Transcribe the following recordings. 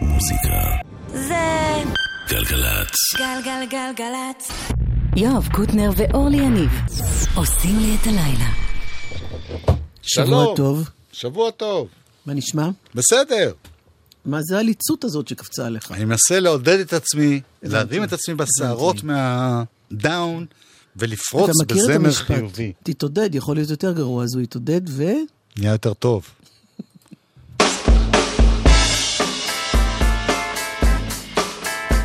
מוזיקה. זה גלגלצ. גלגלגלגלצ. יואב קוטנר ואורלי יניב עושים לי את הלילה. שבוע שלום. טוב. שבוע טוב. מה נשמע? בסדר. מה זה הליצות הזאת שקפצה עליך? אני מנסה לעודד את עצמי. להרים את עצמי הבנתי. מהדאון, ולפרוץ אתה מכיר את בזמר המשפט? חיובי. תתעודד, יכול להיות יותר גרוע, אז הוא יתעודד ו... נהיה יותר טוב.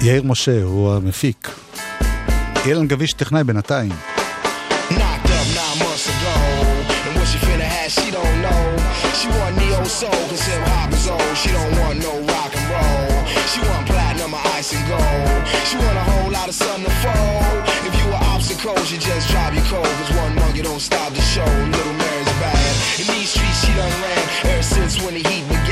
יאיר משה הוא המפיק. אילן גביש טכנאי בינתיים. Knocked up nine months ago. And what she finna have, she don't know. She want neo soul, cause hip hop is old. She don't want no rock and roll. She want platinum or ice and gold. She want a whole lot of sun to fold. If you were obstacles, you just drop your cold. Cause one monkey don't stop the show. Little Mary's bad. In these streets, she done ran ever since when the heat began.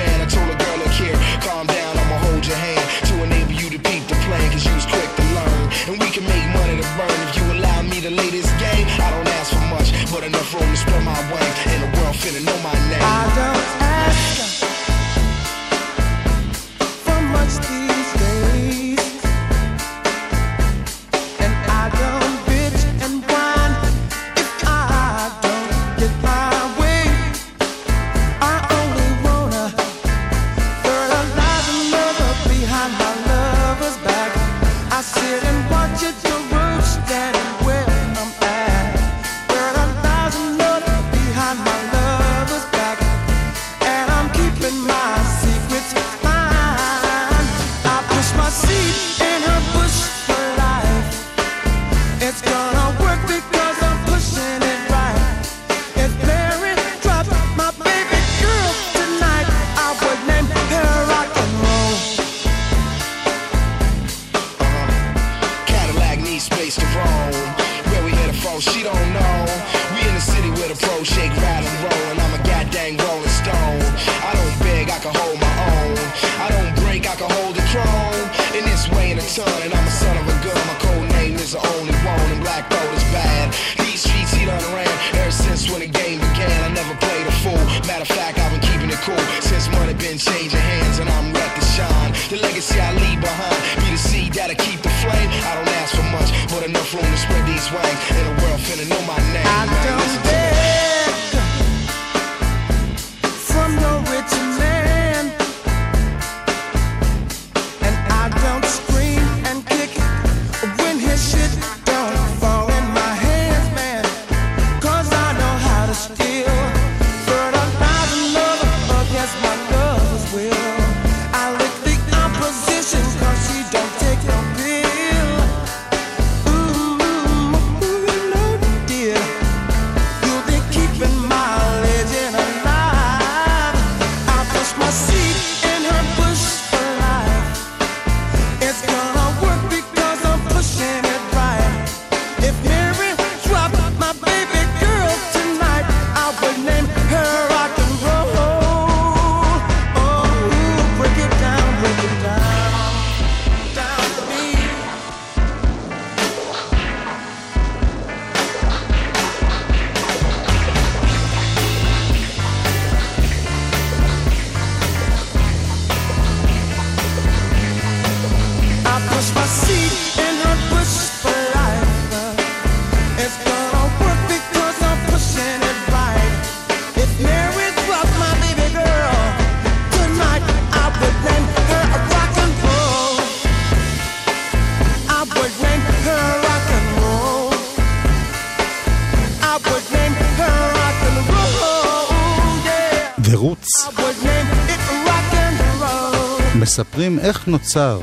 איך נוצר,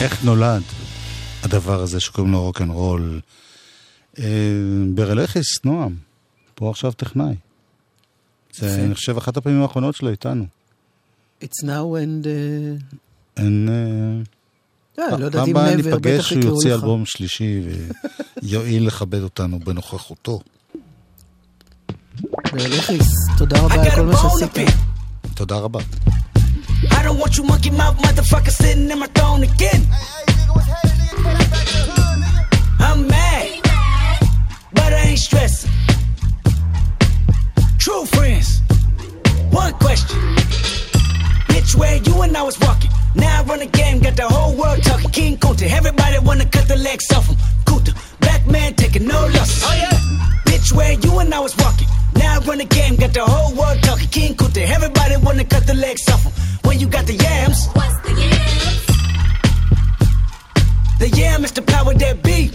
איך נולד הדבר הזה שקוראים לו רוקנרול. אה, ברלכיס, נועם, פה עכשיו טכנאי. זה, יפה. אני חושב, אחת הפעמים האחרונות שלו איתנו. It's now and... uh. אה, אה, לא יודעת פעם אם הבאה ניפגש, הוא יוציא. אלבום שלישי ויואיל לכבד אותנו בנוכחותו. תודה רבה על כל מה שעשית. תודה רבה. I don't want you monkey mouth motherfucker sitting in my throne again. I'm mad, but I ain't stressing. True friends, one question. Bitch, where you and I was walking. Now I run the game, got the whole world talking. King Kunta, everybody wanna cut the legs off him. Kunta, black man taking no losses. Oh yeah. Bitch, where you and I was walking. Now I run the game, got the whole world talking. King Kunta, everybody wanna cut the legs off him. When you got the yams, What's the yams? the yam is the power that be.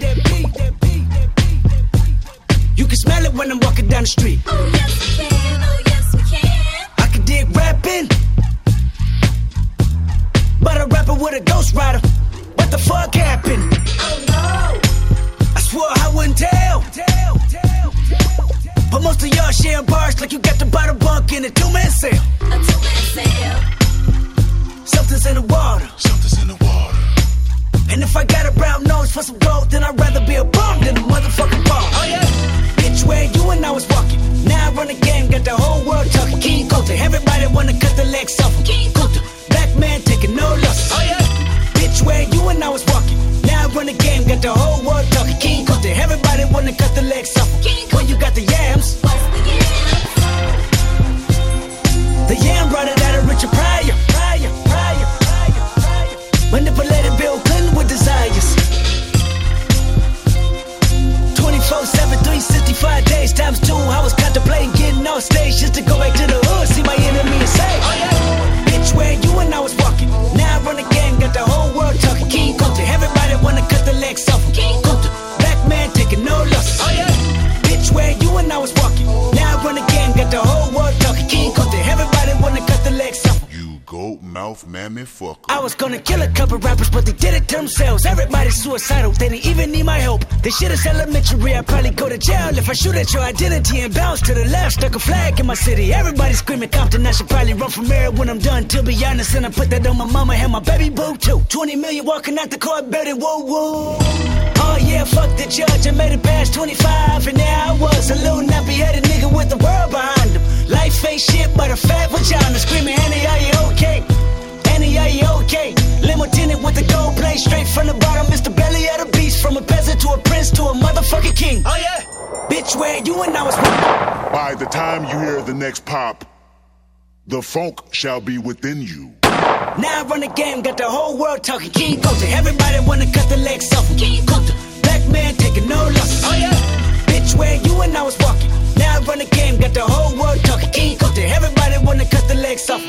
You can smell it when I'm walking down the street. Oh yes we can, oh yes we can. I can dig rapping, but a rapper with a ghost rider. What the fuck happened? Oh no, I swore I wouldn't tell. But most of y'all sharing bars like you got the bottom bunk in a two man cell. a two-man sale. Something's in the water. Something's in the water. And if I got a brown nose for some gold, then I'd rather be a bum than a motherfucking ball. Oh yeah. Bitch, where you and I was walking. Now I run the game, got the whole world talking. King Kunta, everybody wanna cut the legs off him. King Kunta, black man taking no losses. Oh yeah. Bitch, where you and I was walking. Now I run the game, got the whole world talking. King Kunta, everybody wanna cut the legs off him. King When you got the yams, What's the yams? the yam brought it out of Richard Pryor, Pryor. Manipulated Bill Clinton with desires. 24 7, 365 days times two. I was contemplating getting on stage just to go back to the hood, see my enemy and say, Oh yeah. Bitch, where you and I was walking. Now I run game, got the whole world talking. King Kunta, Mouth mammy fucker. I was gonna kill a couple rappers, but they did it to themselves. Everybody's suicidal, they didn't even need my help. This shit is elementary, I'd probably go to jail if I shoot at your identity and bounce to the left. Stuck a flag in my city, everybody screaming Compton. I should probably run from here when I'm done, to be honest. And I put that on my mama and my baby boo too. 20 million walking out the court, baby, whoa, whoa. Oh yeah, fuck the judge, I made it past 25, and now I was a little nappy headed nigga with the world behind him. Life ain't shit but a fat vagina, screaming, Annie, are you okay? Annie, are you okay? Limo tinted with the gold plate, straight from the bottom. Mr. Belly of the beast, from a peasant to a prince to a motherfucking king. Oh yeah, bitch, where you and I was. Walking? By the time you hear the next pop, the funk shall be within you. Now I run the game, got the whole world talking. King Kunta, everybody wanna cut the legs off. King Kunta, black man taking no losses. Oh yeah, bitch, where you and I was walking. Now I run the game, got the whole world talking. King Kunta, everybody wanna cut the legs off.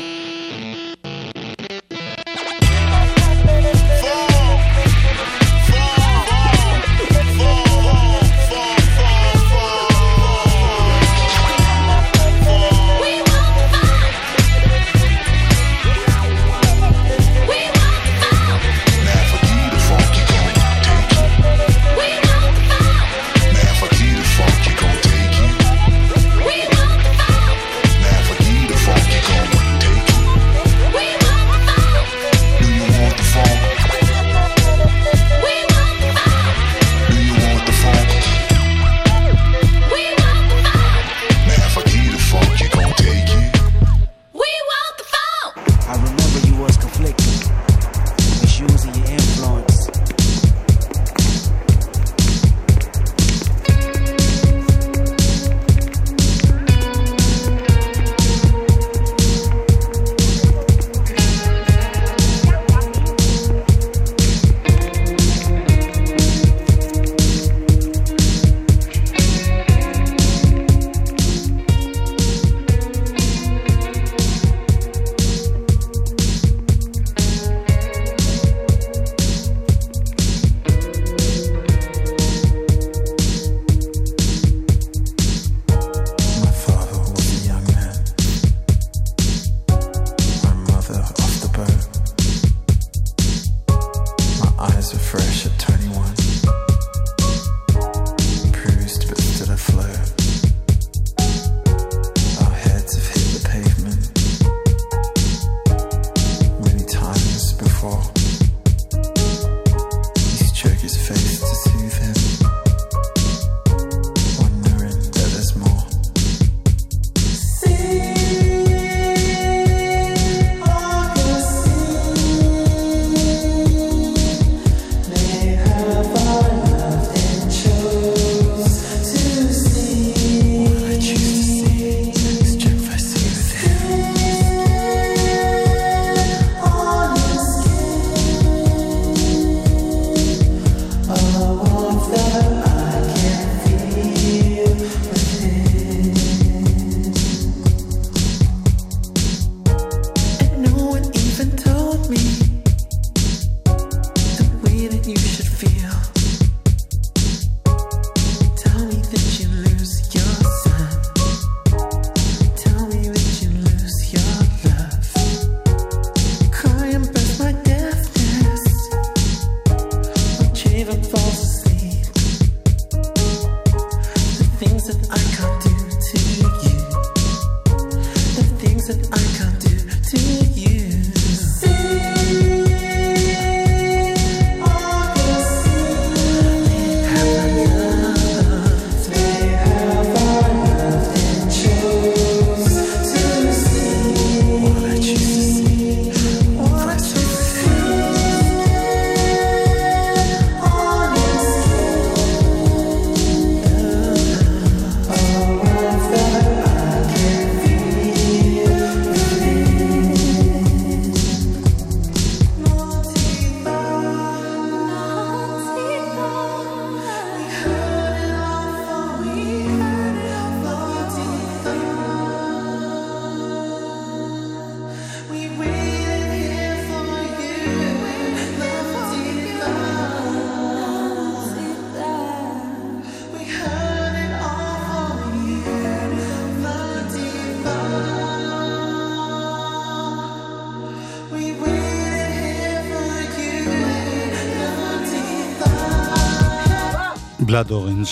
בלאד אורנג'.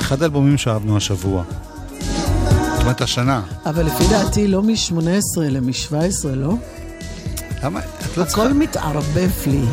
אחד האלבומים שאהבנו השבוע. זאת אומרת, השנה. אבל לפי דעתי לא מ-18 אלא מ-17, לא? למה? את לא צריכה... הכל מתערבב לי.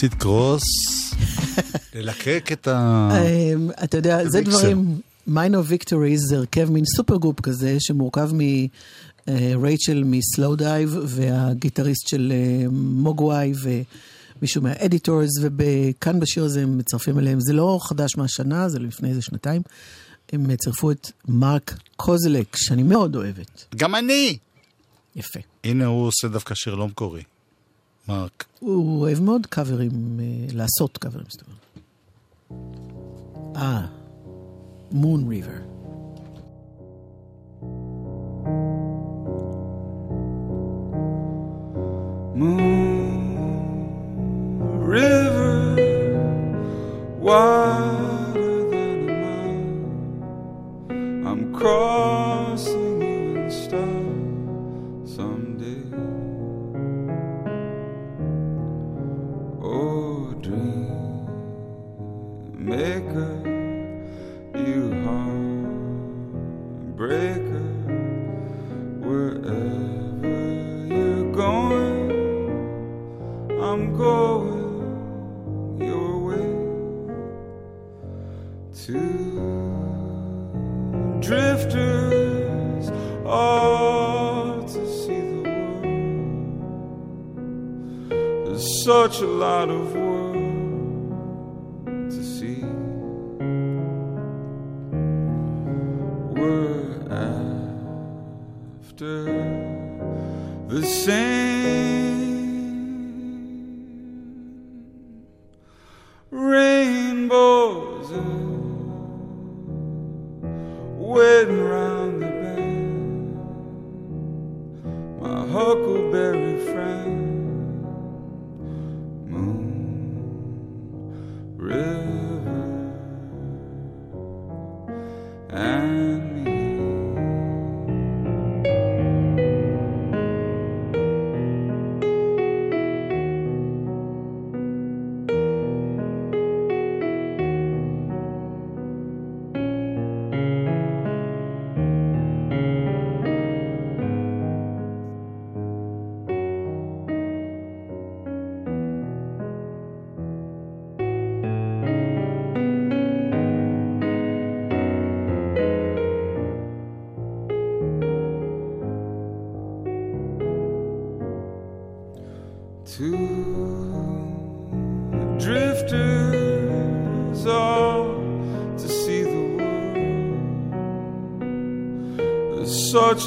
עשית קרוס, ללקק את ה... אמ, אתה יודע, זה. דברים, מיינור ויקטוריז זה הרכב מין סופר גרופ כזה, שמורכב מרייצ'ל מסלואו דייב, והגיטריסט של אה, מוגוואי, ומישהו מהאדיטורס, וכאן בשיר הזה הם מצרפים אליהם, זה לא חדש מהשנה, זה לפני איזה שנתיים. הם צירפו את מרק קוזלק, שאני מאוד אוהבת. גם אני! יפה. הנה הוא עושה דווקא שיר לא מקורי. מרק. הוא אוהב מאוד קאברים, אה, לעשות קאברים, זאת אומרת. אה, מון ריבר. Moon River, wider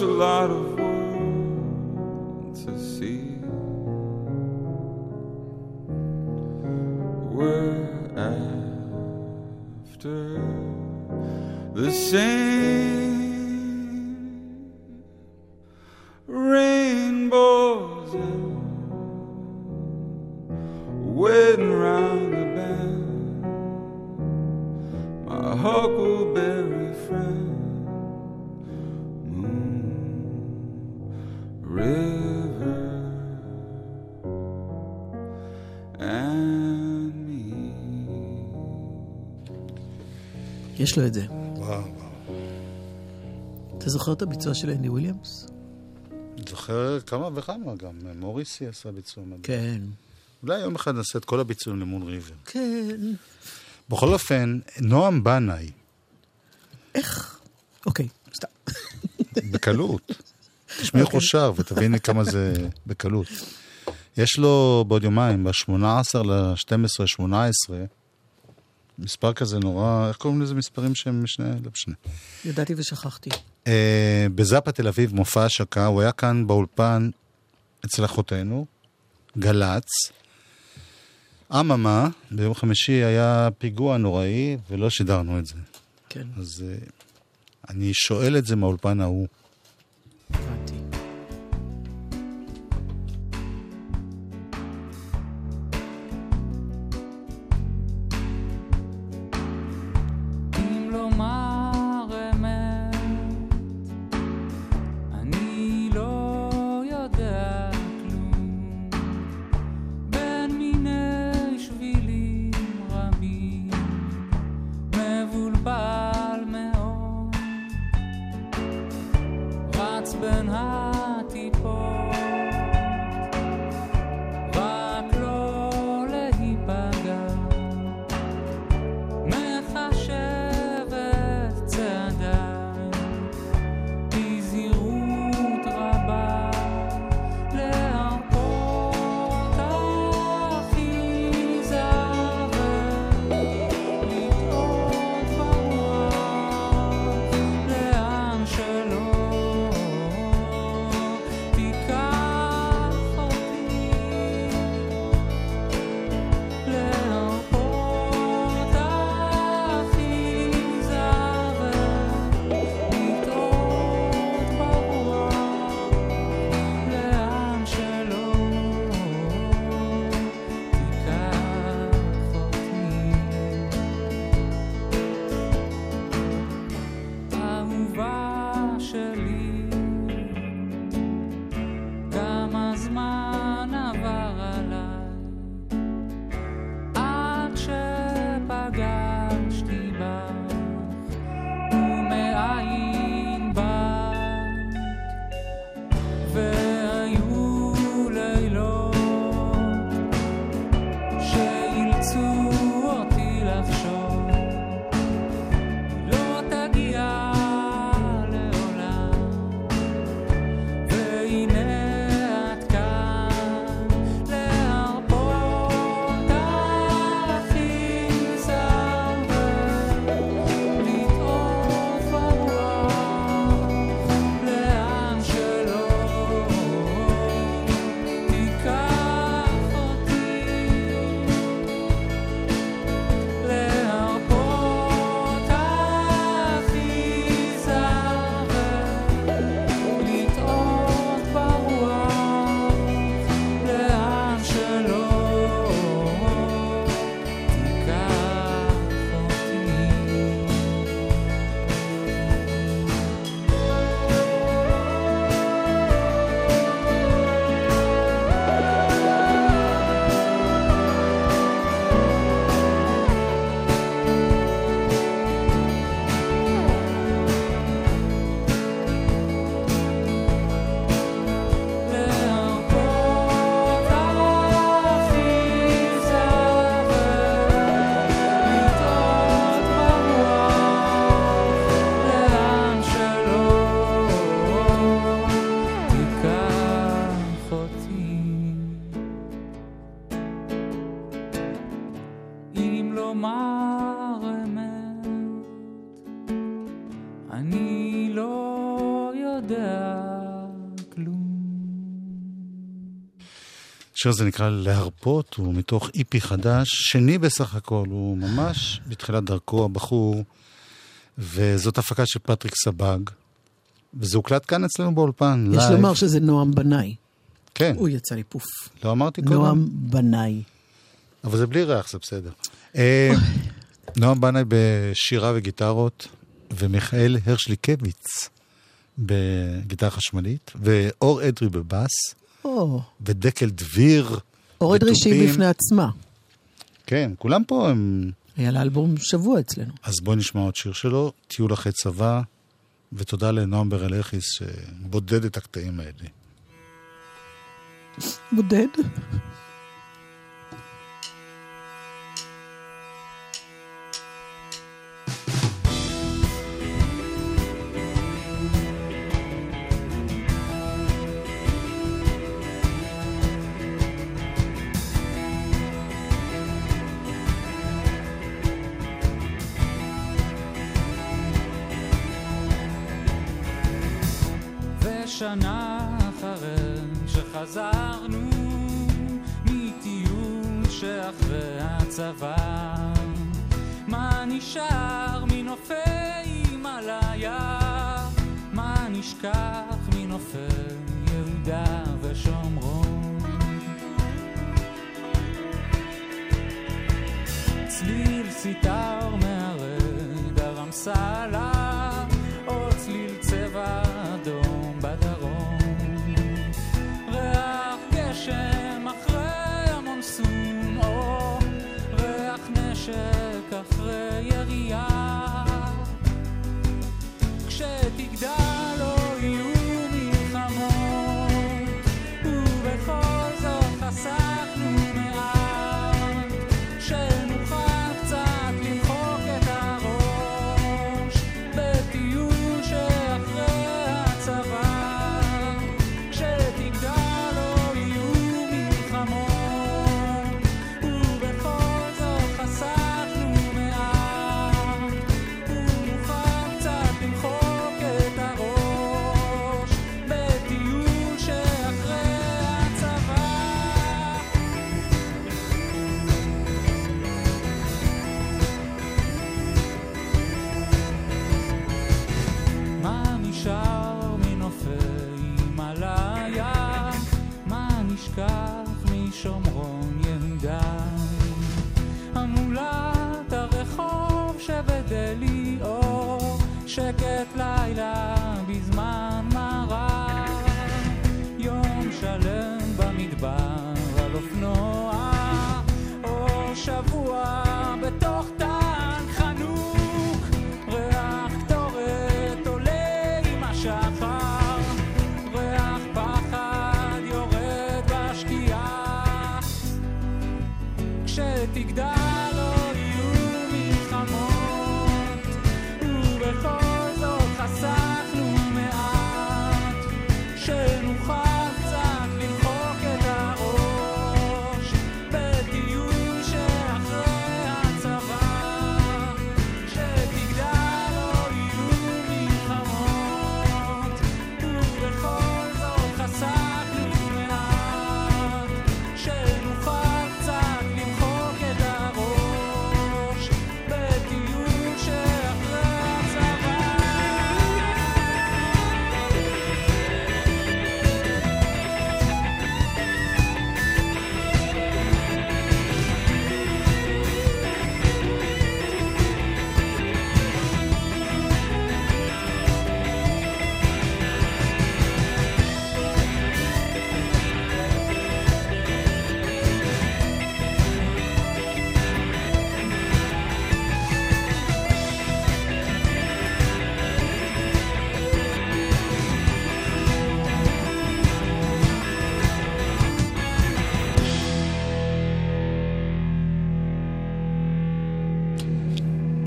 a lot of יש לו את זה. וואו, אתה זוכר את הביצוע של אנדי וויליאמס? זוכר כמה וכמה גם. מוריסי עשה ביצוע מדהים. כן. אולי יום אחד נעשה את כל הביצועים למון ריבר. כן. בכל אופן, נועם בנאי, איך? אוקיי, סתם. בקלות. תשמעי איך הוא שר ותביני כמה זה בקלות. יש לו בעוד יומיים, ב-18 ל-12, 18, מספר כזה נורא, איך קוראים לזה מספרים שהם משנה? לא משנה. ידעתי ושכחתי. אה, בזאפה תל אביב, מופע השקה, הוא היה כאן באולפן אצל אחותינו, גל"צ. אממה, ביום חמישי היה פיגוע נוראי ולא שידרנו את זה. כן, אז אה, אני שואל את זה מהאולפן ההוא. הבנתי. השיר הזה נקרא להרפות, הוא מתוך איפי חדש, שני בסך הכל, הוא ממש בתחילת דרכו, הבחור, וזאת הפקה של פטריק סבג, וזה הוקלט כאן אצלנו באולפן, יש לייב. לומר שזה נועם בנאי. כן, הוא יצא לי פוף. לא אמרתי קודם? נועם בנאי. אבל זה בלי ריח, זה בסדר. אה, נועם בנאי בשירה וגיטרות, ומיכאל הרשליקביץ בגיטרה חשמלית, ואור אדרי בבאס, או, ודקל דביר אור אדרי שהיא בתופים. בפני עצמה. כן, כולם פה הם... היה לה אלבום שבוע אצלנו. אז בואי נשמע עוד שיר שלו, טיול אחרי צבא, ותודה לנועם ברלכיס שבודד את הקטעים האלה. בודד. ושנה אחרי שחזרנו מטיול שאחרי הצבא מה נשאר מנופי הימאליה? מה נשכח מנופי יהודה ושומרון? צליל סיטר מהרד הרמסלה, shed. שקט לילה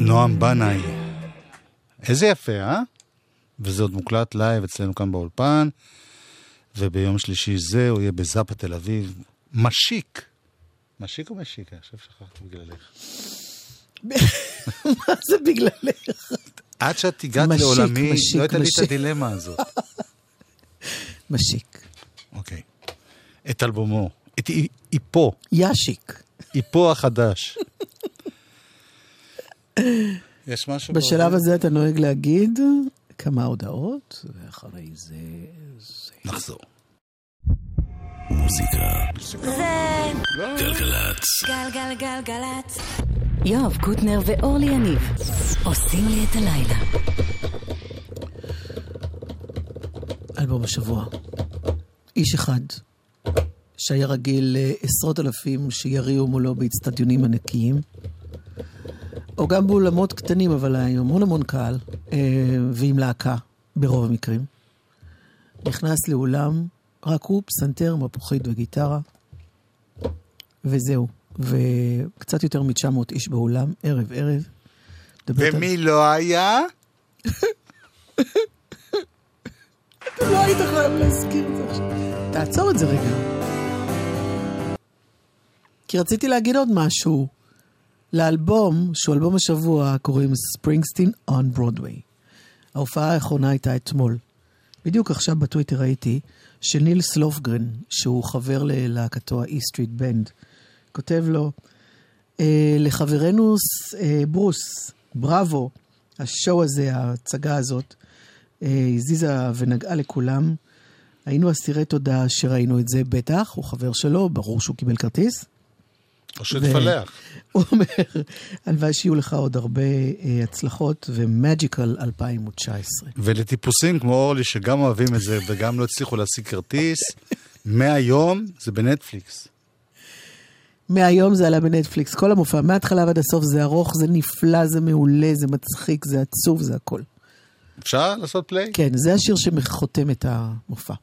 נועם בנאי. איזה יפה, אה? וזה עוד מוקלט לייב אצלנו כאן באולפן, וביום שלישי זה הוא יהיה בזאפה תל אביב. משיק. משיק או משיק? אני חושב שכחתי בגללך. מה זה בגללך? עד שאת הגעת לעולמי, לא הייתה לי את. הדילמה הזאת. משיק. אוקיי. את אלבומו, את אי- איפו, יאשיק. איפו החדש. יש משהו? בשלב? הזה אתה נוהג להגיד כמה הודעות, ואחרי זה... נחזור. מוזיקה. זה גלגלצ. גלגלגלגלצ. יואב קוטנר ואורלי יניב עושים לי את הלילה. אלבום השבוע. איש אחד, שהיה רגיל לעשרות אלפים שיריעו מולו באצטדיונים ענקיים, או גם באולמות קטנים, אבל היה המון המון קהל, אה, ועם להקה, ברוב המקרים. נכנס לאולם, רק הוא, פסנתר, מפוחית וגיטרה, וזהו. וקצת יותר מ-900 איש באולם, ערב-ערב. מדברת על- ומי לא היה? לא היית חייב להזכיר את זה עכשיו. תעצור את זה רגע. כי רציתי להגיד עוד משהו. לאלבום, שהוא אלבום השבוע, קוראים ספרינגסטין on ברודוויי. ההופעה האחרונה הייתה אתמול. בדיוק עכשיו בטוויטר ראיתי שניל סלופגרן, שהוא חבר ללהקתו ה-E Street Band, כותב לו, אה, לחברנו אה, ברוס, בראבו, השואו הזה, ההצגה הזאת, אה, הזיזה ונגעה לכולם. היינו אסירי תודה שראינו את זה, בטח, הוא חבר שלו, ברור שהוא קיבל כרטיס. או שתפלח. הוא אומר, הלוואי שיהיו לך עוד הרבה אה, הצלחות, ומג'יקל 2019. ולטיפוסים כמו אורלי, שגם אוהבים את זה וגם לא הצליחו להשיג כרטיס, מהיום זה בנטפליקס. מהיום זה עלה בנטפליקס, כל המופע, מההתחלה ועד הסוף, זה ארוך, זה נפלא, זה מעולה, זה מצחיק, זה עצוב, זה הכל. אפשר לעשות פליי? כן, זה השיר שחותם את המופע.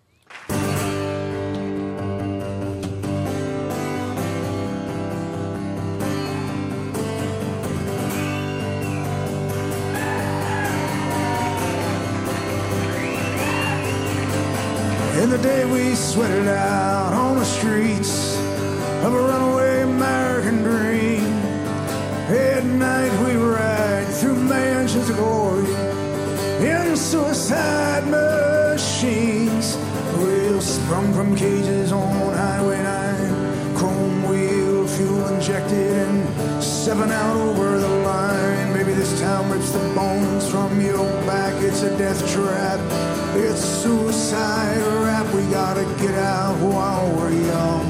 Day we sweated out on the streets of a runaway American dream. At night we ride through mansions of glory in suicide machines. Wheels sprung from cages on Highway 9. Chrome wheel, fuel injected and seven out over the line. Maybe this town rips the bones from a death trap. It's suicide rap. We gotta get out while we're young.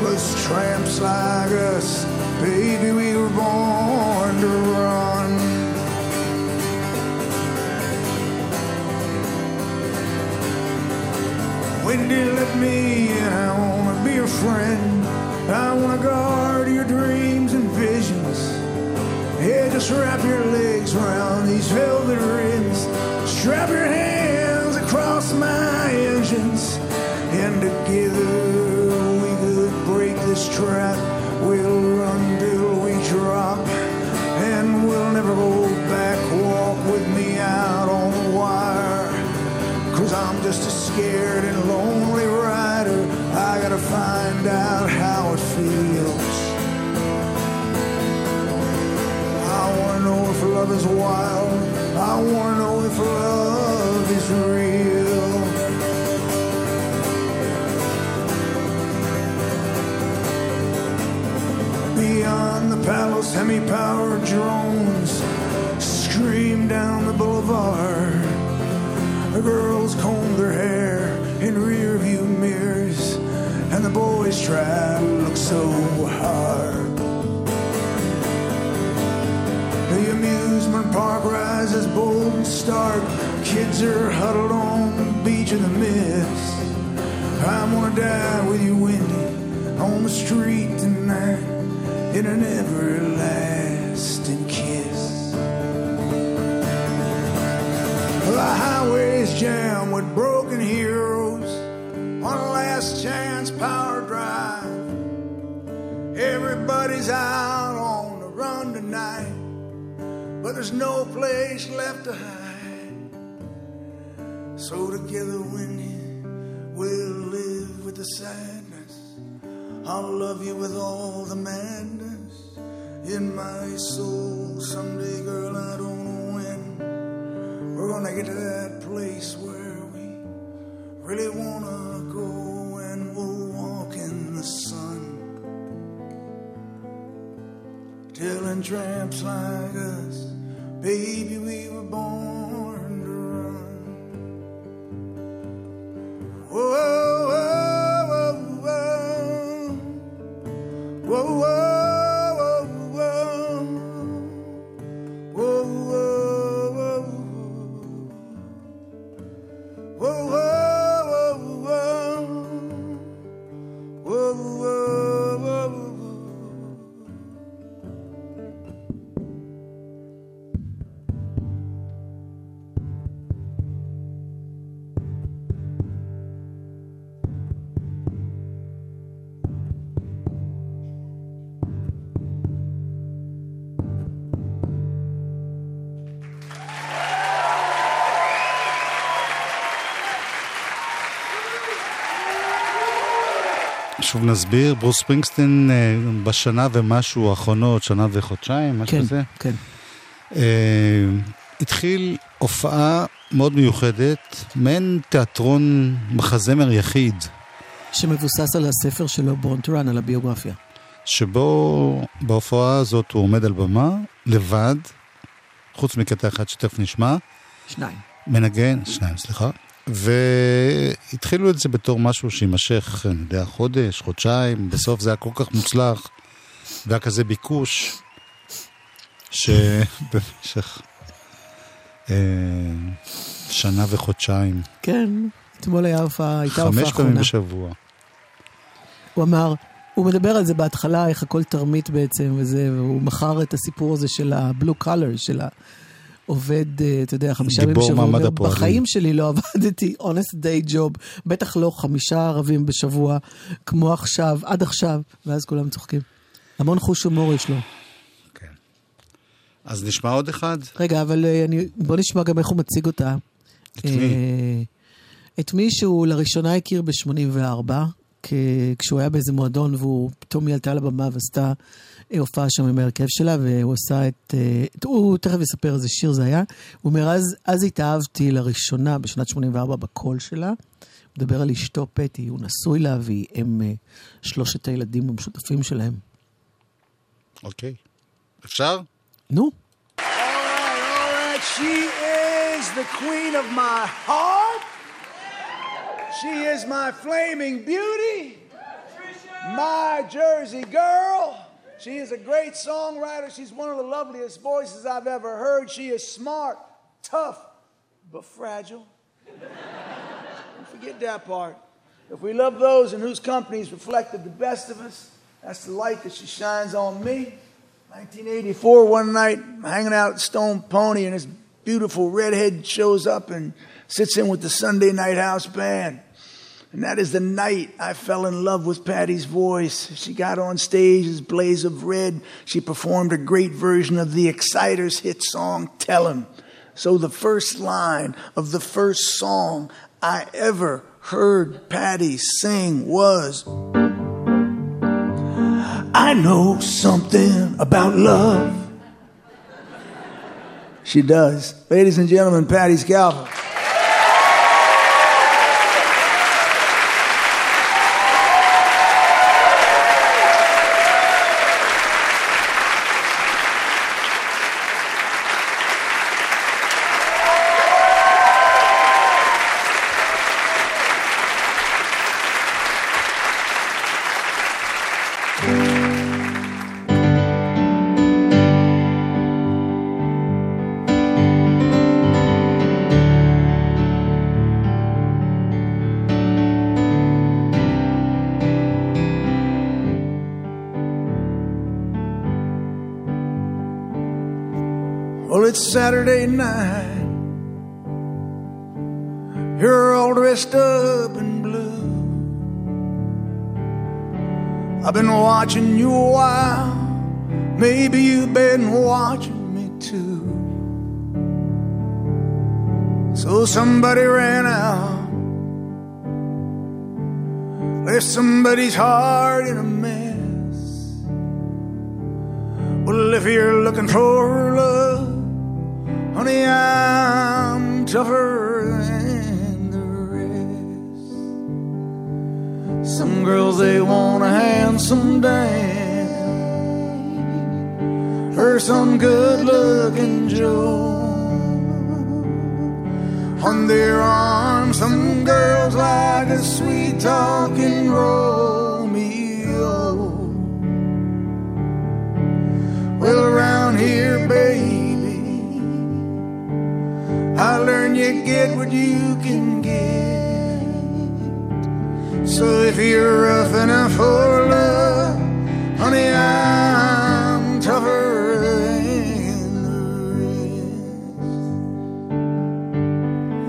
Cause tramps like us, baby, we were born to run. Wendy, let me in. I wanna be your friend. I wanna guard just wrap your legs around these velvet rims. Strap your hands across my engines. And together we could break this trap. We'll run till we drop. And we'll never go back. Walk with me out on the wire. Cause I'm just a scared and lonely rider. I gotta find out how it feels. Love is wild. I wanna know if love is real. Beyond the palace, hemi-powered drones scream down the boulevard. The girls comb their hair in rear view mirrors, and the boys try to look so hard. Amusement park rises bold and stark. Kids are huddled on the beach in the mist. I wanna die with you, Wendy, on the street tonight in an everlasting kiss. The highway's jammed with broken heroes on a last chance power drive. Everybody's out on the run tonight, but there's no place left to hide. So together, Wendy, we'll live with the sadness I'll love you with all the madness in my soul. Someday, girl, I don't know when we're gonna get to that place where we really wanna go and we'll walk in the sun. Telling tramps like us, baby, we were born שוב נסביר, ברוס ספרינגסטין אה, בשנה ומשהו האחרונות, שנה וחודשיים, משהו כן, כזה. כן. אה, התחיל הופעה מאוד מיוחדת, מעין תיאטרון מחזמר יחיד, שמבוסס על הספר שלו, בורנטרן, על הביוגרפיה. שבו בהופעה הזאת הוא עומד על במה, לבד, חוץ מקטע אחד שתכף נשמע, שניים. מנגן, שניים, סליחה, והתחילו את זה בתור משהו שיימשך, אני יודע, חודש, חודשיים, בסוף זה היה כל כך מוצלח, והיה כזה ביקוש, שבמשך אה, שנה וחודשיים, כן, אתמול היה הופעה, הייתה הופעה חמש פעמים אחרונה. בשבוע. הוא אמר, הוא מדבר על זה בהתחלה, איך הכל תרמית בעצם, וזה, והוא מכר את הסיפור הזה של ה-blue color, של העובד, אה, אתה יודע, חמישה ימים בשבוע. מעמד הפועלים. בחיים שלי לא עבדתי honest day job, בטח לא חמישה ערבים בשבוע, כמו עכשיו, עד עכשיו, ואז כולם צוחקים. המון חוש הומור יש לו. אז נשמע עוד אחד? רגע, אבל אה, אני, בוא נשמע גם איך הוא מציג אותה. את מי? אה, את מי שהוא לראשונה הכיר ב-84, כשהוא היה באיזה מועדון, והוא פתאום היא עלתה לבמה ועשתה הופעה שם עם ההרכב שלה, והוא עשה את... אה, את- הוא תכף יספר איזה שיר זה היה. הוא אומר, אז, אז התאהבתי לראשונה בשנת 84 בקול שלה. הוא מדבר על אשתו פטי, הוא נשוי לה, והיא אם אה, שלושת הילדים המשותפים שלהם. אוקיי. אפשר? נו. All right, she is the queen of my heart. She is my flaming beauty, my Jersey girl. She is a great songwriter. She's one of the loveliest voices I've ever heard. She is smart, tough, but fragile. Don't forget that part. If we love those in whose companies reflected the best of us, that's the light that she shines on me. 1984, one night, hanging out at Stone Pony, and this beautiful redhead shows up and sits in with the Sunday Night House Band. And that is the night I fell in love with Patti's voice. She got on stage as Blaze of Red. She performed a great version of the Exciters hit song, Tell 'em. So the first line of the first song I ever heard Patti sing was, I know something about love. She does. Ladies and gentlemen, Patti Scialfa. Saturday night. You're all dressed up in blue. I've been watching you a while. Maybe you've been watching me too. So somebody ran out left somebody's heart in a mess. Well, if you're looking for love, honey, I'm tougher than the rest. Some girls, they want a handsome dame or some good looking Joe. On their arms, some girls like a sweet talking Romeo. Well, around here, baby, I learned you get what you can get. So if you're rough enough for love, honey, I'm tougher than the rest.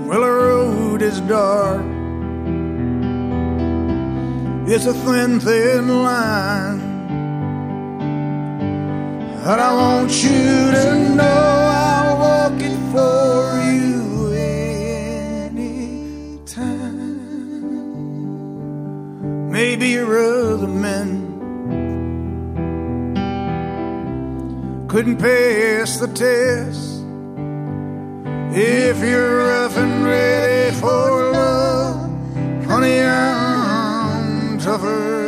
Well, the road is dark. It's a thin, thin line. And I want you to know Maybe your other men couldn't pass the test. If you're rough and ready for love, honey, I'm tougher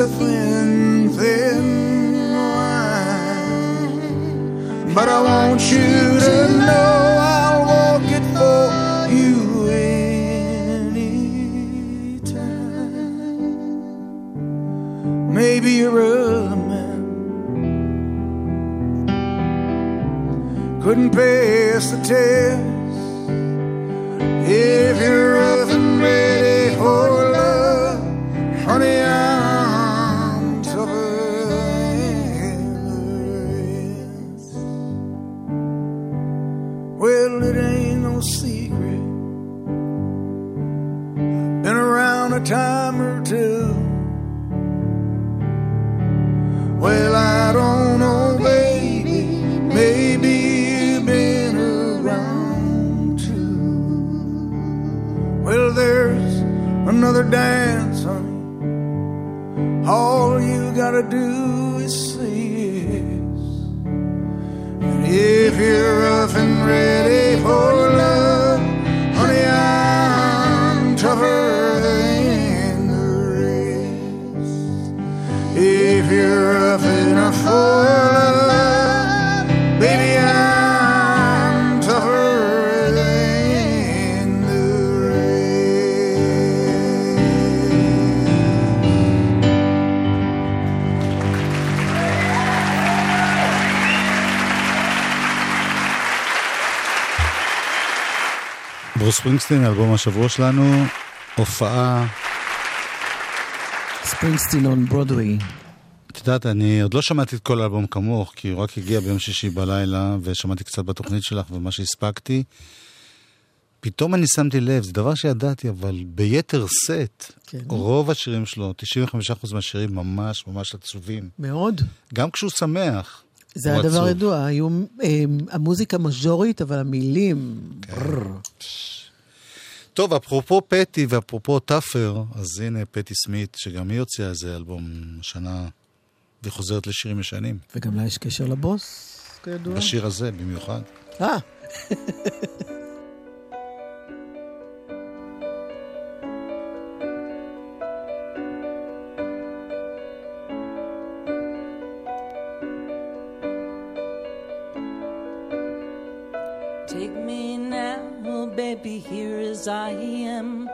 a thin, ספרינגסטין, אלבום השבוע שלנו, הופעה, ספרינגסטין און ברודווי. את יודעת, אני עוד לא שמעתי את כל האלבום כמוך, כי הוא רק הגיע ביום שישי בלילה, ושמעתי קצת בתוכנית שלך ומה שהספקתי. פתאום אני שמתי לב, זה דבר שידעתי, אבל ביתר שאת, כן. רוב השירים שלו, 95% מהשירים ממש ממש עצובים. מאוד. גם כשהוא שמח. זה הדבר. ידוע, היו אה, המוזיקה מז'ורית, אבל המילים... כן. ברר. טוב, אפרופו פטי ואפרופו טאפר, אז הנה פטי סמית, שגם היא הוציאה איזה אלבום השנה, והיא חוזרת לשירים ישנים. וגם לה יש קשר לבוס, כידוע. בשיר הזה במיוחד. אה, baby, here as I am.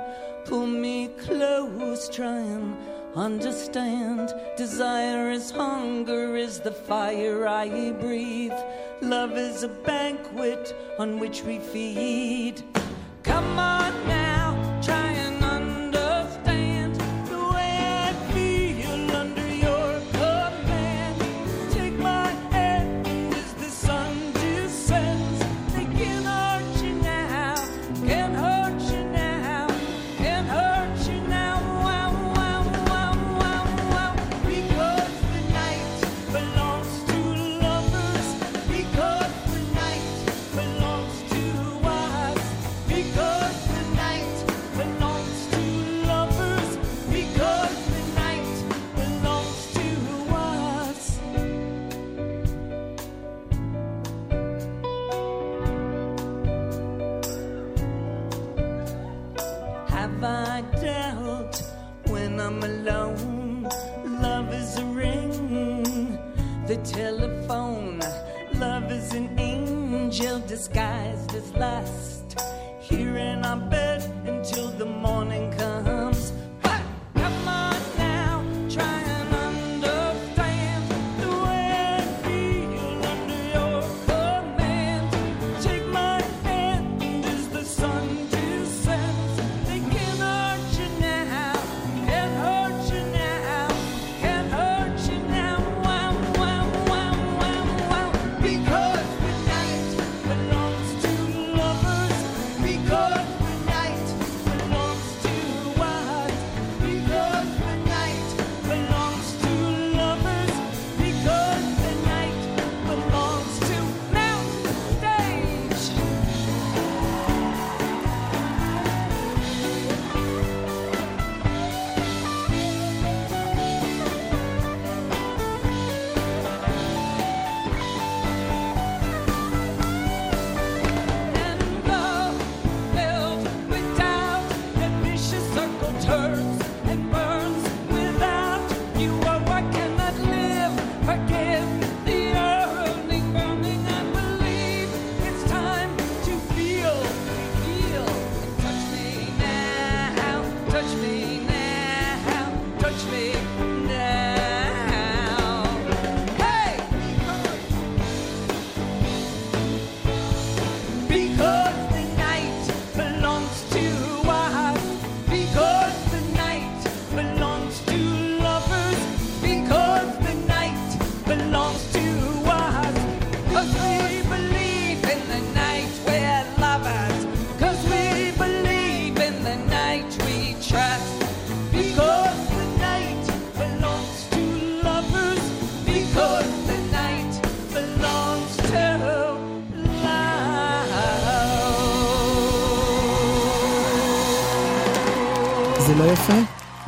Pull me close, try and understand. Desire is hunger, is the fire I breathe. Love is a banquet on which we feed. Come on now, angel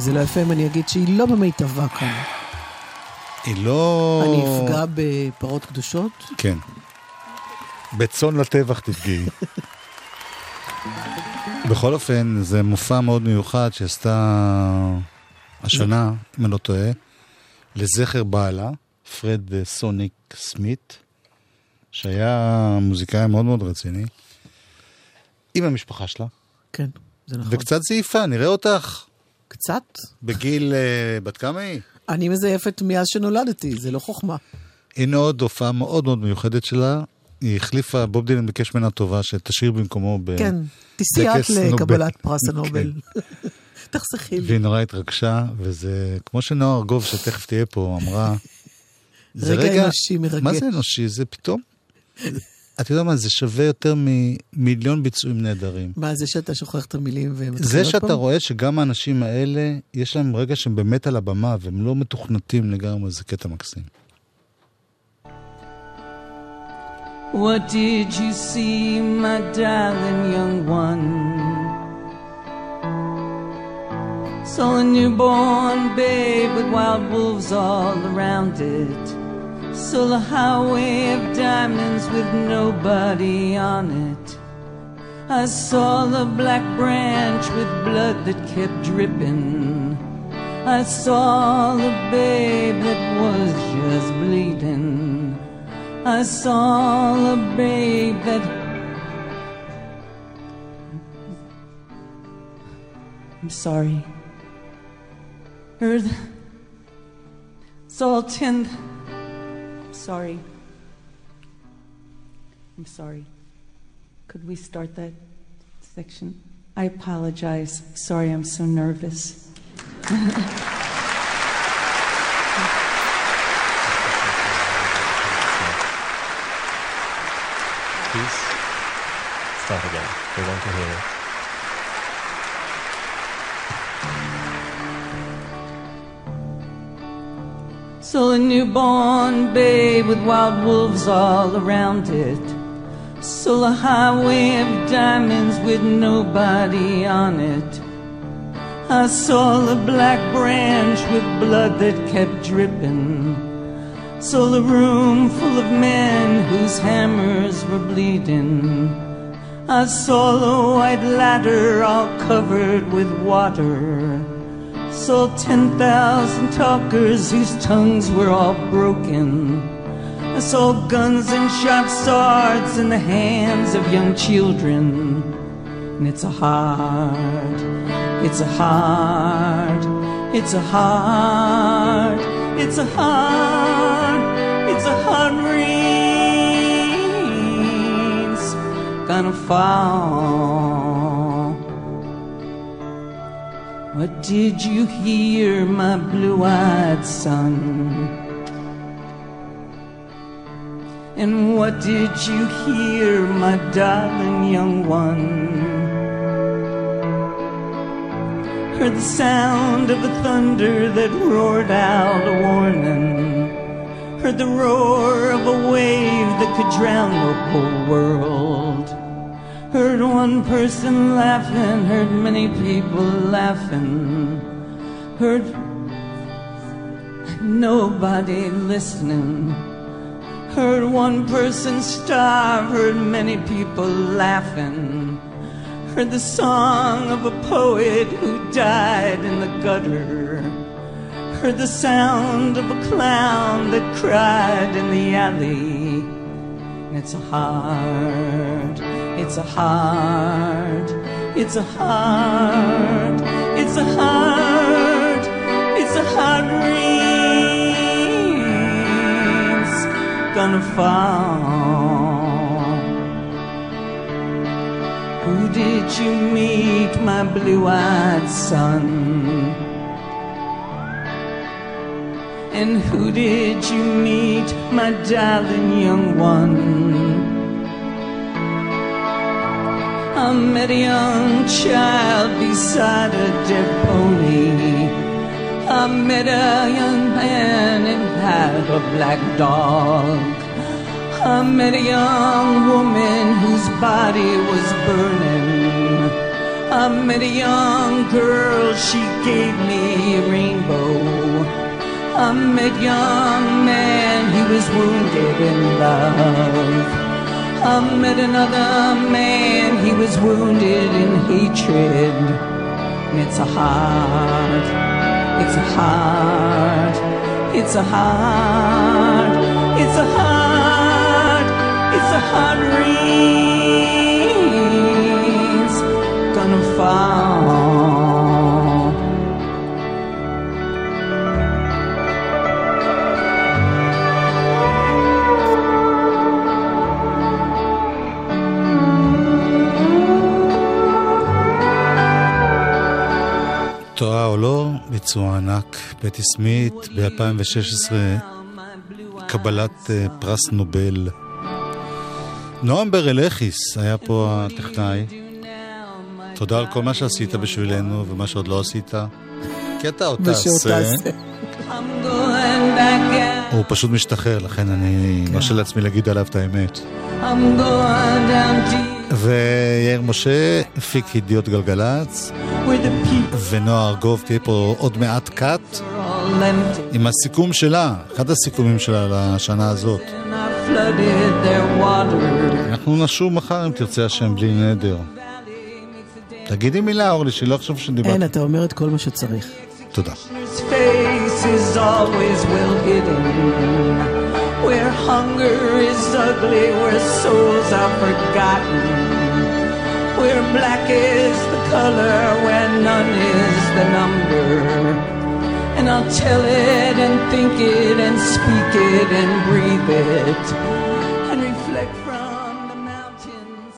זה לא יפה אם אני אגיד שהיא לא במיטבה כאן. היא לא... אני אפגע בפרות קדושות? כן. בצאן לטבח תפגעי. בכל אופן, זה מופע מאוד מיוחד שעשתה השנה, אם אני לא טועה, לזכר בעלה, פרד סוניק סמית, שהיה מוזיקאי מאוד מאוד רציני, עם המשפחה שלה. כן, זה נכון. וקצת זעיפה, נראה אותך. קצת? בגיל, אה, בת כמה היא? אני מזייפת מאז שנולדתי, זה לא חוכמה. הנה עוד הופעה מאוד מאוד מיוחדת שלה. היא החליפה, בוב דילן ביקש ממנה טובה שתשאיר במקומו בטקס כן, תיסעי את. לקבלת פרס כן. הנובל. תחסכי לי. והיא נורא התרגשה, וזה כמו שנועה ארגוב, שתכף תהיה פה, אמרה, רגע אנושי מרגש. מה זה אנושי? זה פתאום, אתה יודע מה, זה שווה יותר ממיליון ביצועים נהדרים. מה, זה שאתה שוכח את המילים ומתחיל זה עוד שאתה פעם? רואה שגם האנשים האלה, יש להם רגע שהם באמת על הבמה, והם לא מתוכנתים לגמרי, זה קטע מקסים. What did you see, my darling young one? Saw a newborn babe with wild wolves all around it. Saw a highway of diamonds with nobody on it. I saw the black branch with blood that kept dripping. I saw the babe that was just bleeding. I saw the babe that. I'm sorry. Earth. All ten. Sorry. I'm sorry. Could we start that section? I apologize. Sorry, I'm so nervous. Please start again. We want to hear it. Saw a newborn babe with wild wolves all around it. Saw a highway of diamonds with nobody on it. I saw the black branch with blood that kept dripping. Saw the room full of men whose hammers were bleeding. I saw the white ladder all covered with water. I saw 10,000 talkers whose tongues were all broken. I saw guns and sharp swords in the hands of young children. And it's a hard, it's a hard, it's a hard, it's a hard, it's a hard rain's gonna fall. What did you hear, my blue-eyed son? And what did you hear, my darling young one? Heard the sound of the thunder that roared out a warning. Heard the roar of a wave that could drown the whole world. Heard one person laughing, heard many people laughing. Heard nobody listening. Heard one person starve, heard many people laughing. Heard the song of a poet who died in the gutter. Heard the sound of a clown that cried in the alley. It's hard, it's a heart. it's a heart. it's a heart. it's a heart rain's gonna fall. Who did you meet, my blue-eyed son? And who did you meet, my darling young one? I met a young child beside a dead pony. I met a young man and had a black dog. I met a young woman whose body was burning. I met a young girl, she gave me a rainbow. I met a young man, he was wounded in love. I met another man, he was wounded in hatred. It's a heart, it's a heart, it's a heart, it's a heart, it's a rain's gonna fall. או לא, ביצוע ענק. פטי סמית ב-2016, קבלת אה, פרס נובל. נועם ברלכיס היה פה הטכנאי. תודה על כל מה שעשית בשבילנו ומה שעוד לא עשית. כי אתה עוד תעשה. תעשה. הוא פשוט משתחרר, לכן אני מרשה לעצמי להגיד עליו את האמת. ויאיר משה הפיק ידיעות גלגלצ, where the people ונועה ארגוב תהיה פה עוד מעט קאט are all empty. עם הסיכום שלה, אחד הסיכומים שלה לשנה הזאת. אנחנו נשוב מחר אם תרצה השם בלי נדר. תגידי מילה אורלי, שלא אחשוב שדיברת. אין, אתה אומר את כל מה שצריך. תודה. Where hunger is ugly, where souls are forgotten. Where black is the color, where none is the number. And I'll tell it and think it and speak it and breathe it.